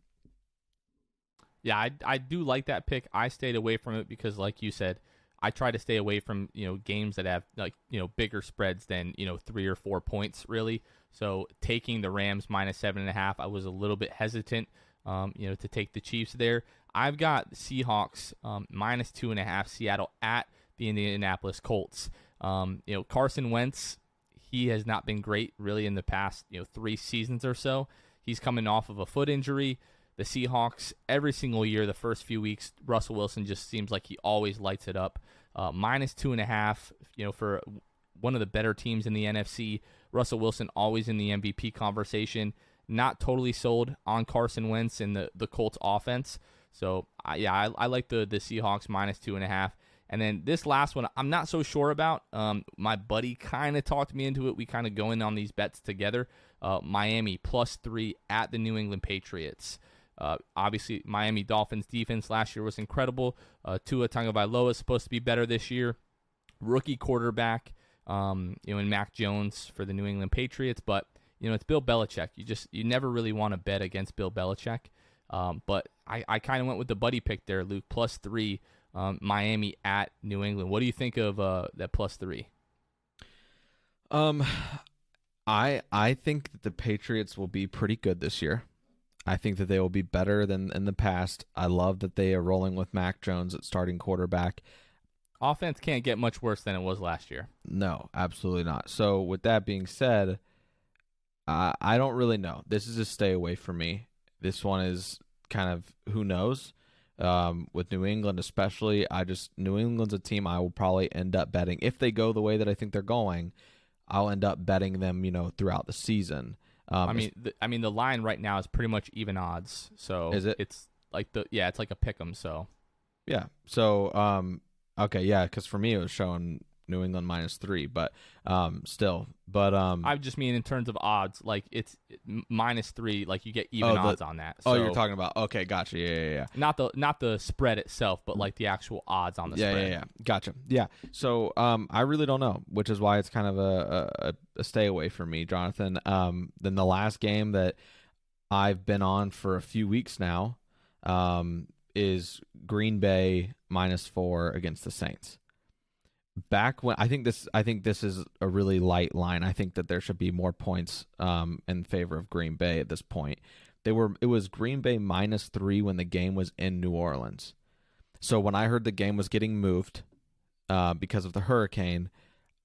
Yeah, I, I do like that pick. I stayed away from it because, like you said, I try to stay away from you know games that have like you know bigger spreads than you know three or four points really. So taking the Rams minus seven and a half, I was a little bit hesitant, um, you know, to take the Chiefs there. I've got Seahawks um, minus two and a half, Seattle at the Indianapolis Colts. Um, you know, Carson Wentz, he has not been great really in the past you know three seasons or so. He's coming off of a foot injury. The Seahawks, every single year, the first few weeks, Russell Wilson just seems like he always lights it up. Uh, minus two and a half, you know, for one of the better teams in the NFC. Russell Wilson always in the MVP conversation. Not totally sold on Carson Wentz and the, the Colts offense. So, uh, yeah, I, I like the, the Seahawks minus two and a half. And then this last one, I'm not so sure about. Um, my buddy kind of talked me into it. We kind of go in on these bets together. Uh, Miami plus three at the New England Patriots. Uh, obviously, Miami Dolphins defense last year was incredible. Uh, Tua Tagovailoa is supposed to be better this year. Rookie quarterback, um, you know, in Mac Jones for the New England Patriots, but you know it's Bill Belichick. You just you never really want to bet against Bill Belichick. Um, but I, I kind of went with the buddy pick there, Luke, plus three, um, Miami at New England. What do you think of uh, that plus three? Um, I I think that the Patriots will be pretty good this year. I think that they will be better than in the past. I love that they are rolling with Mac Jones at starting quarterback. Offense can't get much worse than it was last year. No, absolutely not. So, with that being said, uh, I don't really know. This is a stay away for me. This one is kind of who knows. Um, with New England, especially, I just New England's a team I will probably end up betting if they go the way that I think they're going. I'll end up betting them, you know, throughout the season. Um, I mean, the, I mean, the line right now is pretty much even odds. So is it? It's like the yeah, it's like a pick 'em. So yeah. So um, okay, yeah, because for me it was showing New England minus three, but um, still, but um, I just mean in terms of odds, like it's minus three, like you get even oh, the, odds on that. So, oh, you're talking about okay, gotcha, yeah, yeah, yeah. Not the not the spread itself, but like the actual odds on the yeah, spread. Yeah, yeah, gotcha. Yeah, so um, I really don't know, which is why it's kind of a, a, a stay away for me, Jonathan. Um, then the last game that I've been on for a few weeks now, um, is Green Bay minus four against the Saints back when I think this I think this is a really light line. I think that there should be more points um, in favor of Green Bay at this point. They were it was Green Bay minus three when the game was in New Orleans. So when I heard the game was getting moved uh, because of the hurricane,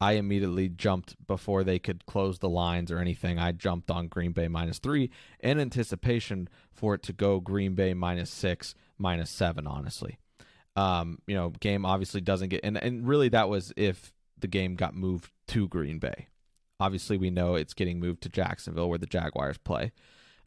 I immediately jumped before they could close the lines or anything. I jumped on Green Bay minus three in anticipation for it to go Green Bay minus six, minus seven. Honestly, um, you know, game obviously doesn't get and and really that was if the game got moved to Green Bay. Obviously, we know it's getting moved to Jacksonville where the Jaguars play.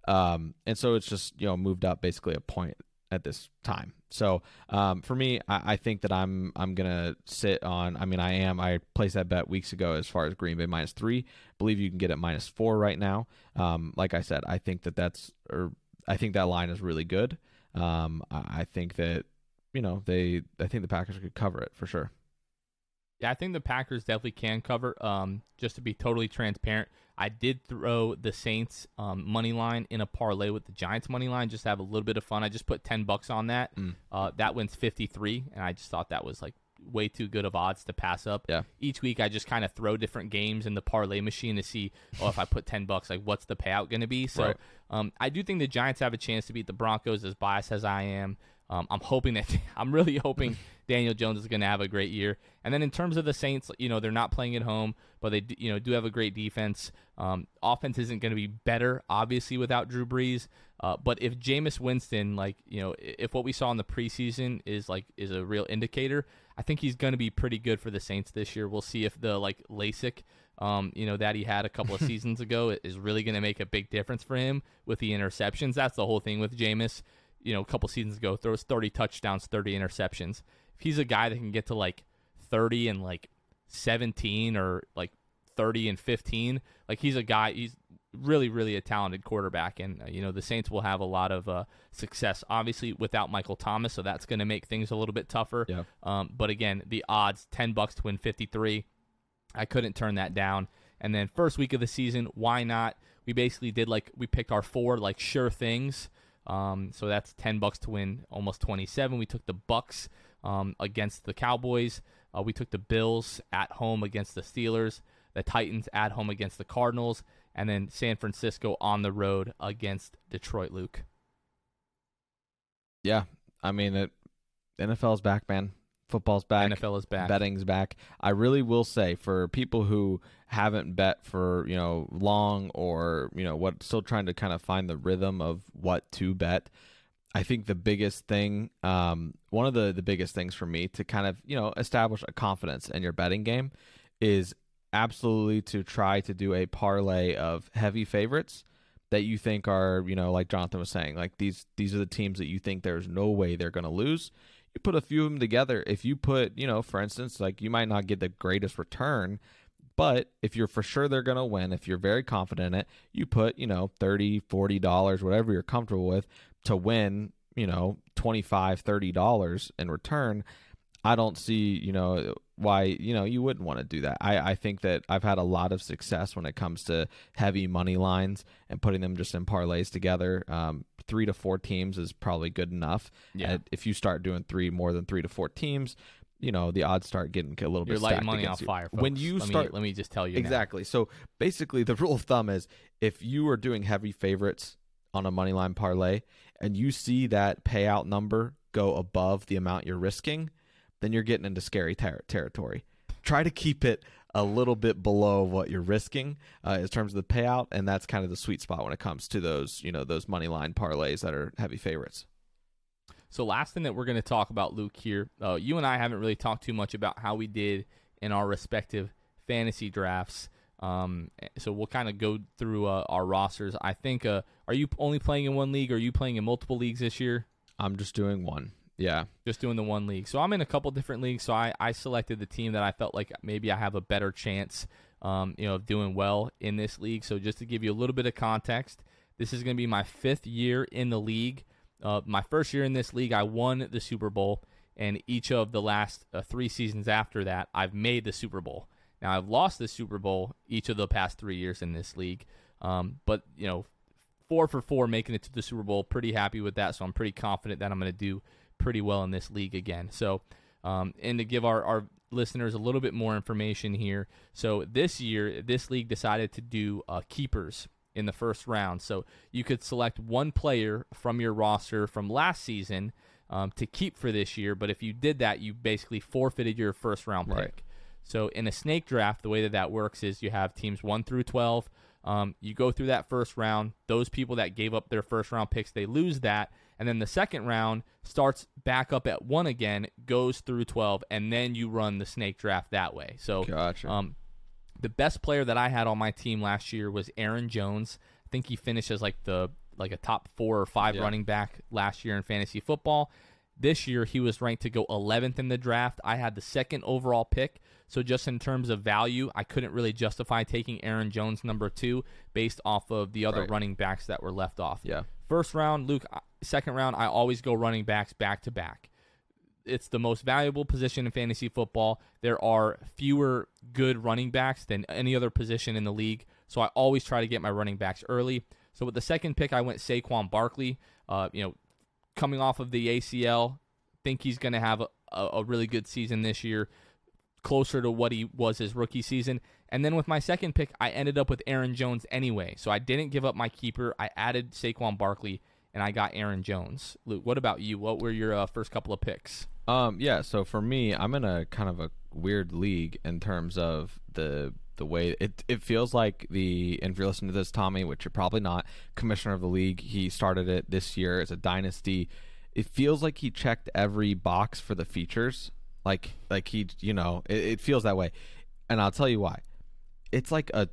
Um, and so it's just you know moved up basically a point at this time. So um, for me, I, I, think that I'm I'm gonna sit on. I mean, I am. I placed that bet weeks ago as far as Green Bay minus three. I believe you can get it minus four right now. Um, like I said, I think that that's or I think that line is really good. Um, I, I think that you know, they I think the Packers could cover it for sure. Yeah, I think the Packers definitely can cover. Um, just to be totally transparent, I did throw the Saints um, money line in a parlay with the Giants money line just to have a little bit of fun. I just put ten bucks on that. Mm. Uh, that wins fifty three, and I just thought that was like way too good of odds to pass up. Yeah. Each week I just kind of throw different games in the parlay machine to see, oh, if I put ten bucks, like what's the payout going to be? So, right. um, I do think the Giants have a chance to beat the Broncos, as biased as I am. Um, I'm hoping that I'm really hoping Daniel Jones is going to have a great year. And then in terms of the Saints, you know they're not playing at home, but they you know do have a great defense. Um, offense isn't going to be better, obviously, without Drew Brees. Uh, but if Jameis Winston, like you know, if what we saw in the preseason is like is a real indicator, I think he's going to be pretty good for the Saints this year. We'll see if the like LASIK. Um, you know that he had a couple of seasons ago is really going to make a big difference for him with the interceptions. That's the whole thing with Jameis you know, a couple seasons ago, throws 30 touchdowns, 30 interceptions. If he's a guy that can get to like 30 and like 17 or like 30 and 15, like he's a guy, he's really, really a talented quarterback, and uh, you know the Saints will have a lot of uh, success, obviously without Michael Thomas, so that's going to make things a little bit tougher. Yeah. Um, but again, the odds ten bucks to win fifty three, I couldn't turn that down. And then first week of the season, why not? We basically did like we picked our four like sure things. Um, so that's ten bucks to win almost twenty seven. We took the Bucs um, against the Cowboys. Uh, we took the Bills at home against the Steelers, the Titans at home against the Cardinals, and then San Francisco on the road against Detroit. Luke. Yeah, I mean it. NFL's back, man. Football's back. NFL is back. Betting's back. I really will say for people who haven't bet for you know long or you know what, still trying to kind of find the rhythm of what to bet. I think the biggest thing, um, one of the the biggest things for me to kind of you know establish a confidence in your betting game, is absolutely to try to do a parlay of heavy favorites that you think are you know like Jonathan was saying, like these these are the teams that you think there's no way they're going to lose you put a few of them together. If you put, you know, for instance, like you might not get the greatest return, but if you're for sure they're going to win, if you're very confident in it, you put, you know, 30, 40 dollars, whatever you're comfortable with to win, you know, 25, 30 dollars in return. I don't see, you know, why, you know, you wouldn't want to do that. I, I think that I've had a lot of success when it comes to heavy money lines and putting them just in parlays together. Um, three to four teams is probably good enough. Yeah. And if you start doing three more than three to four teams, you know the odds start getting a little You're bit lighting stacked money on you. fire. When you let start, me, let me just tell you now. exactly. So basically, the rule of thumb is if you are doing heavy favorites on a money line parlay and you see that payout number go above the amount you're risking, then you're getting into scary ter- territory. Try to keep it a little bit below what you're risking uh, in terms of the payout, and that's kind of the sweet spot when it comes to those, you know, those money line parlays that are heavy favorites. So last thing that we're going to talk about, Luke, here, uh, you and I haven't really talked too much about how we did in our respective fantasy drafts. Um, so we'll kind of go through uh, our rosters. I think, uh, are you only playing in one league? Or are you playing in multiple leagues this year? I'm just doing one. Yeah. Just doing the one league. So I'm in a couple different leagues. So I, I selected the team that I felt like maybe I have a better chance, um, you know, of doing well in this league. So just to give you a little bit of context, this is going to be my fifth year in the league. Uh, my first year in this league, I won the Super Bowl, and each of the last uh, three seasons after that, I've made the Super Bowl. Now I've lost the Super Bowl each of the past three years in this league, um, but you know, four for four making it to the Super Bowl, pretty happy with that. So I'm pretty confident that I'm going to do pretty well in this league again. So, um, and to give our, our listeners a little bit more information here. So this year, this league decided to do uh, keepers in the first round. So you could select one player from your roster from last season um, to keep for this year. But if you did that, you basically forfeited your first round pick. Right. So in a snake draft, the way that that works is you have teams one through twelve. Um, you go through that first round. Those people that gave up their first round picks, they lose that, and then the second round starts back up at one again, goes through twelve, and then you run the snake draft that way. So Gotcha. um, the best player that I had on my team last year was Aaron Jones. I think he finished as like the like a top four or five Yeah. running back last year in fantasy football. This year he was ranked to go 11th in the draft. I had the second overall pick, so just in terms of value, I couldn't really justify taking Aaron Jones number two based off of the other Right. running backs that were left off. Yeah. First round, Luke. Second round, I always go running backs back to back. It's the most valuable position in fantasy football. There are fewer good running backs than any other position in the league, so I always try to get my running backs early. So with the second pick, I went Saquon Barkley. Uh, you know, coming off of the ACL, think he's going to have a, a really good season this year, closer to what he was his rookie season. And then with my second pick, I ended up with Aaron Jones anyway. So I didn't give up my keeper. I added Saquon Barkley, and I got Aaron Jones. Luke, what about you? What were your uh, first couple of picks? Um, yeah. So for me, I'm in a kind of a weird league in terms of the the way it it feels like the. And if you're listening to this, Tommy, which you're probably not, commissioner of the league, he started it this year as a dynasty. It feels like he checked every box for the features. Like like he, you know, it, it feels that way, and I'll tell you why. It's like a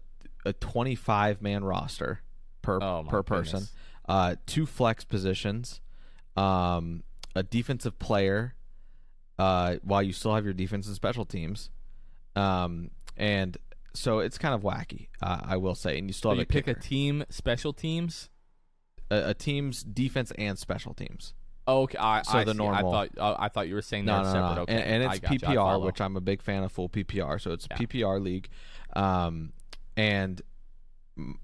a 25 man roster per Oh, per person. goodness. Uh, two flex positions, um, a defensive player, uh, while you still have your defense and special teams, um, and so it's kind of wacky, uh, I will say. And you still So have you a pick a team special teams. a, a team's defense and special teams. Oh, okay. I, So I the see. normal- I thought uh, I thought you were saying No, no, separate. no. Okay. And, and it's got you. I PPR, which I'm a big fan of full PPR. So it's Yeah. PPR league. Um, and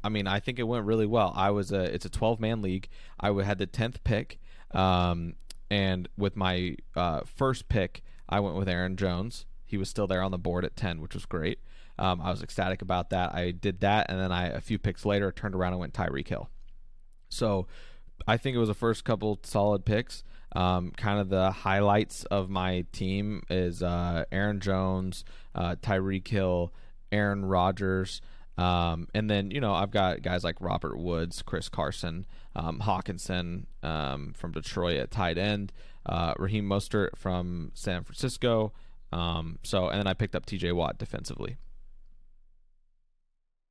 I mean, I think it went really well. I was a it's a 12 man league. I had the 10th pick. Um, and with my uh, first pick, I went with Aaron Jones. He was still there on the board at 10, which was great. Um, I was ecstatic about that. I did that, and then I a few picks later turned around and went Tyreek Hill. So I think it was the first couple solid picks. Um, kind of the highlights of my team is uh, Aaron Jones, uh, Tyreek Hill, Aaron Rodgers, um, and then you know I've got guys like Robert Woods, Chris Carson, um, Hockenson um, from Detroit at tight end, uh, Raheem Mostert from San Francisco. Um, so and then I picked up T.J. Watt defensively.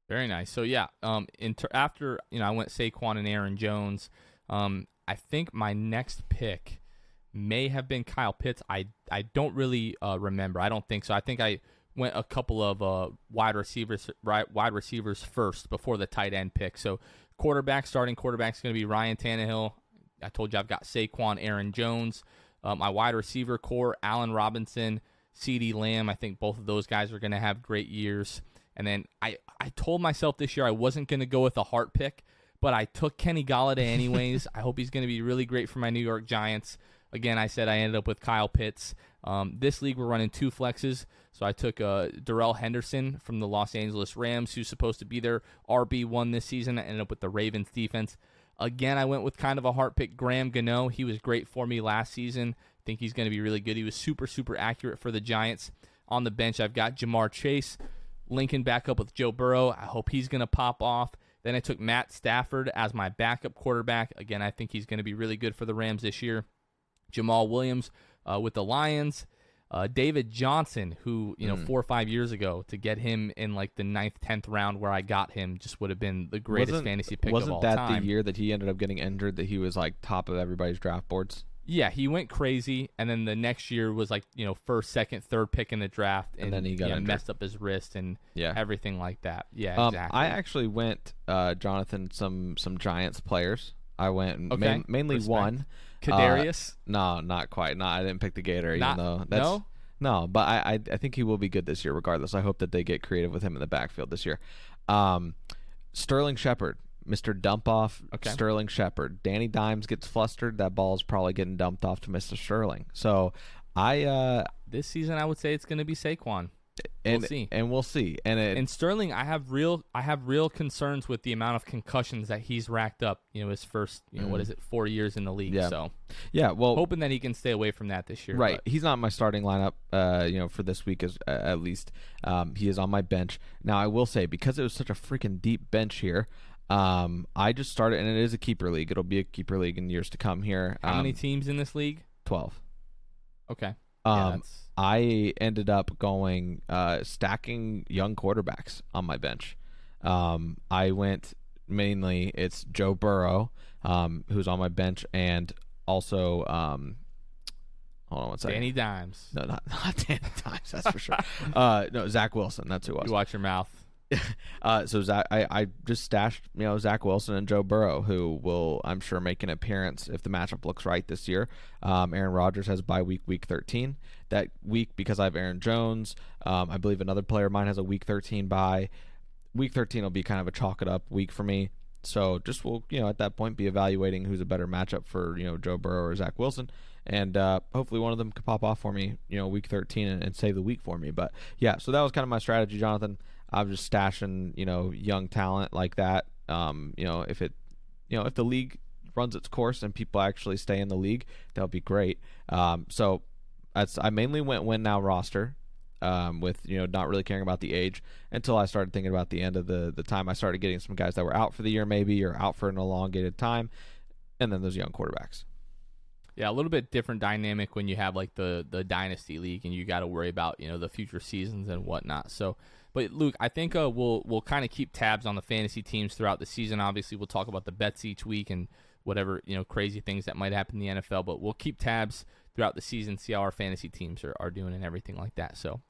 Very nice. So yeah, um, ter- after you know I went Saquon and Aaron Jones. Um, I think my next pick may have been Kyle Pitts. I I don't really uh, remember. I don't think so. I think I went a couple of uh, wide receivers right, wide receivers first before the tight end pick. So quarterback starting quarterback is going to be Ryan Tannehill. I told you I've got Saquon, Aaron Jones. Uh, my wide receiver core, Allen Robinson, CeeDee Lamb. I think both of those guys are going to have great years. And then I, I told myself this year I wasn't going to go with a heart pick, but I took Kenny Golladay anyways. I hope he's going to be really great for my New York Giants. Again, I said I ended up with Kyle Pitts. Um, this league, we're running two flexes. So I took uh, Darrell Henderson from the Los Angeles Rams, who's supposed to be their RB1 this season. I ended up with the Ravens defense. Again, I went with kind of a heart pick, Graham Gano. He was great for me last season. I think he's going to be really good. He was super, super accurate for the Giants. On the bench, I've got Ja'Marr Chase, Lincoln back up with Joe Burrow. I hope he's going to pop off. Then I took Matt Stafford as my backup quarterback. Again, I think he's going to be really good for the Rams this year. Jamaal Williams uh, with the Lions. Uh, David Johnson, who you know Mm. four or five years ago, to get him in like the ninth, tenth round where I got him, just would have been the greatest Wasn't- fantasy pick Wasn't of all that time. the year that he ended up getting injured? That he was like top of everybody's draft boards. Yeah, he went crazy, and then the next year was like you know first, second, third pick in the draft, and, And then he got messed up his wrist and Yeah. everything like that. Yeah, Um, exactly. I actually went, uh, Jonathan, some some Giants players. I went Okay, main, mainly respect. one. Kadarius, No, not quite. No, I didn't pick the Gator, even Not- though that's no? no. But I, I I think he will be good this year, regardless. I hope that they get creative with him in the backfield this year. Um, Sterling Shepard, Mr. Dump Off, Okay. Sterling Shepard. Danny Dimes gets flustered. That ball's probably getting dumped off to Mr. Sterling. So I uh this season I would say it's going to be Saquon. And see. and we'll see. And it, And Sterling, I have real, I have real concerns with the amount of concussions that he's racked up. You know, his first, you know, what Mhm. is it, four years in the league. Yeah. So yeah, well, hoping that he can stay away from that this year. Right. but- He's not my starting lineup, uh, you know, for this week as, uh, at least. Um, he is on my bench. Now, I will say, because it was such a freaking deep bench here, um, I just started, and it is a keeper league. It'll be a keeper league in years to come here. How many Um, teams in this league? 12. Okay. Yeah, Um, that's- I ended up going uh, stacking young quarterbacks on my bench. Um, I went mainly it's Joe Burrow, um, who's on my bench, and also um, hold on one second. Danny Dimes. No, not not Danny Dimes. That's for sure. uh, no, Zach Wilson. That's who it You was. watch your mouth. Uh, so Zach, I, I just stashed you know Zach Wilson and Joe Burrow, who will I'm sure make an appearance if the matchup looks right this year. Um, Aaron Rodgers has bye week week 13. That week because I have Aaron Jones. Um, I believe another player of mine has a week 13 bye. Week 13 will be kind of a chalk it up week for me. So just will you know at that point be evaluating who's a better matchup for you know Joe Burrow or Zach Wilson, and uh, hopefully one of them could pop off for me you know week 13 and, and save the week for me. But yeah, so that was kind of my strategy, Jonathan. I'm just stashing you know young talent like that. Um, you know if it you know if the league runs its course and people actually stay in the league, that would be great. Um, so that's I mainly went win now roster um, with you know not really caring about the age until I started thinking about the end of the the time. I started getting some guys that were out for the year maybe or out for an elongated time, and then those young quarterbacks. Yeah, a little bit different dynamic when you have like the the dynasty league and you got to worry about you know the future seasons and whatnot. So, but Luke, I think uh, we'll we'll kind of keep tabs on the fantasy teams throughout the season. Obviously, we'll talk about the bets each week and whatever you know crazy things that might happen in the NFL. But we'll keep tabs throughout the season, see how our fantasy teams are, are doing and everything like that. So,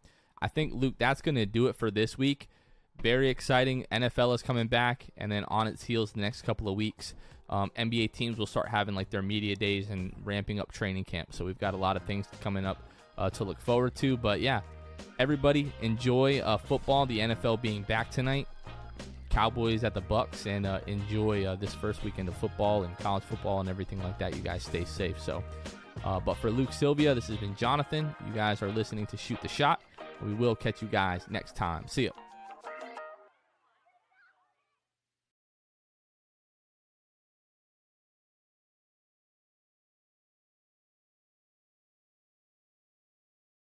I think Luke, that's going to do it for this week. very exciting. NFL is coming back, and then on its heels the next couple of weeks, um, NBA teams will start having like their media days and ramping up training camp. So we've got a lot of things coming up uh, to look forward to. But yeah, everybody enjoy uh, football. The NFL being back tonight. Cowboys at the Bucs, and uh, enjoy uh, this first weekend of football and college football and everything like that. You guys stay safe. So, uh, but for Luke Sylvia, this has been Jonathan. You guys are listening to Shoot the Shot. We will catch you guys next time. See you.